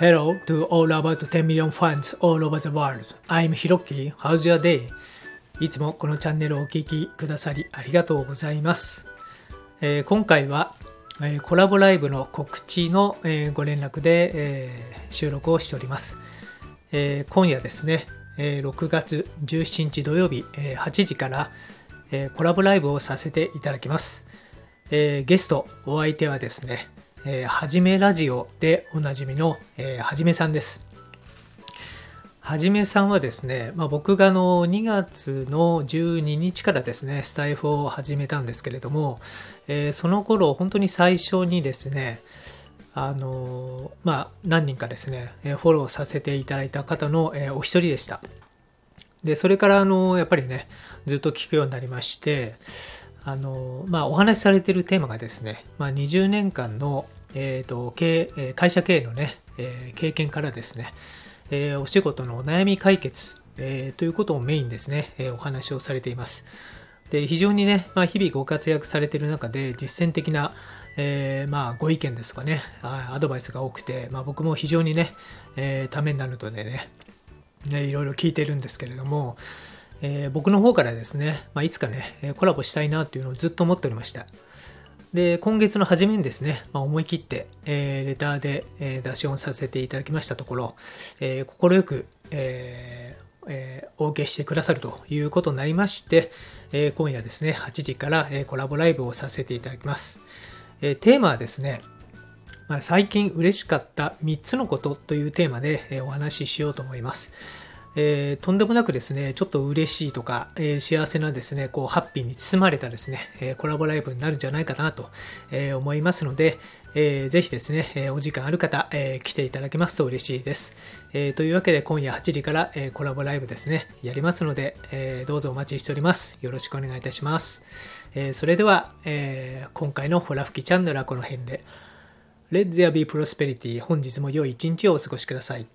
Hello to all about 10 million fans all over the world. I'm Hiroki. How's your day? いつもこのチャンネルをお聴きくださりありがとうございます。えー、今回は、えー、コラボライブの告知の、えー、ご連絡で、え収録をしております。え今夜ですね、え6月17日土曜日、え8時から、えコラボライブをさせていただきます。えゲスト、お相手はですね、えー、はじめラジオでおなじみの、えー、はじめさんです。はじめさんはですね、まあ、僕がの2月の12日からですね、スタイフを始めたんですけれども、えー、その頃本当に最初にですね、あのまあ、何人かですね、フォローさせていただいた方の、お一人でした。で、それからあのやっぱりね、ずっと聞くようになりまして、あの、まあ、お話しされているテーマがですね、まあ、20年間の、えーと、経会社経営のね、えー、経験からですね、えー、お仕事のお悩み解決、えー、ということをメインですね、えお話をされています。で非常にね、まあ、日々ご活躍されている中で実践的な、えまあ、ご意見ですかね、アドバイスが多くて、まあ、僕も非常にね、えためになるのでね、ね、いろいろ聞いてるんですけれども、えー、僕の方からですね、まあ、いつかね、コラボしたいなというのをずっと思っておりました。で、今月の初めにですね、まあ、思い切って、えー、レターで、えー、出し音させていただきましたところ、えー、快く、えーえー、お受けしてくださるということになりまして、えー、今夜ですね、8時から、えー、コラボライブをさせていただきます。えー、テーマはですね、まあ、最近嬉しかった3つのことというテーマで、えー、お話ししようと思います。えー、とんでもなくですね、ちょっと嬉しいとか、えー、幸せなですね、こう、ハッピーに包まれたですね、えー、コラボライブになるんじゃないかなと、え思いますので、えー、ぜひですね、えお時間ある方、え来ていただけますと嬉しいです。えというわけで、今夜8時から、えコラボライブですね、やりますので、えどうぞお待ちしております。よろしくお願いいたします。えそれでは、え今回のホラ吹きチャンネルはこの辺で、Let there be prosperity 本日も良い一日をお過ごしください。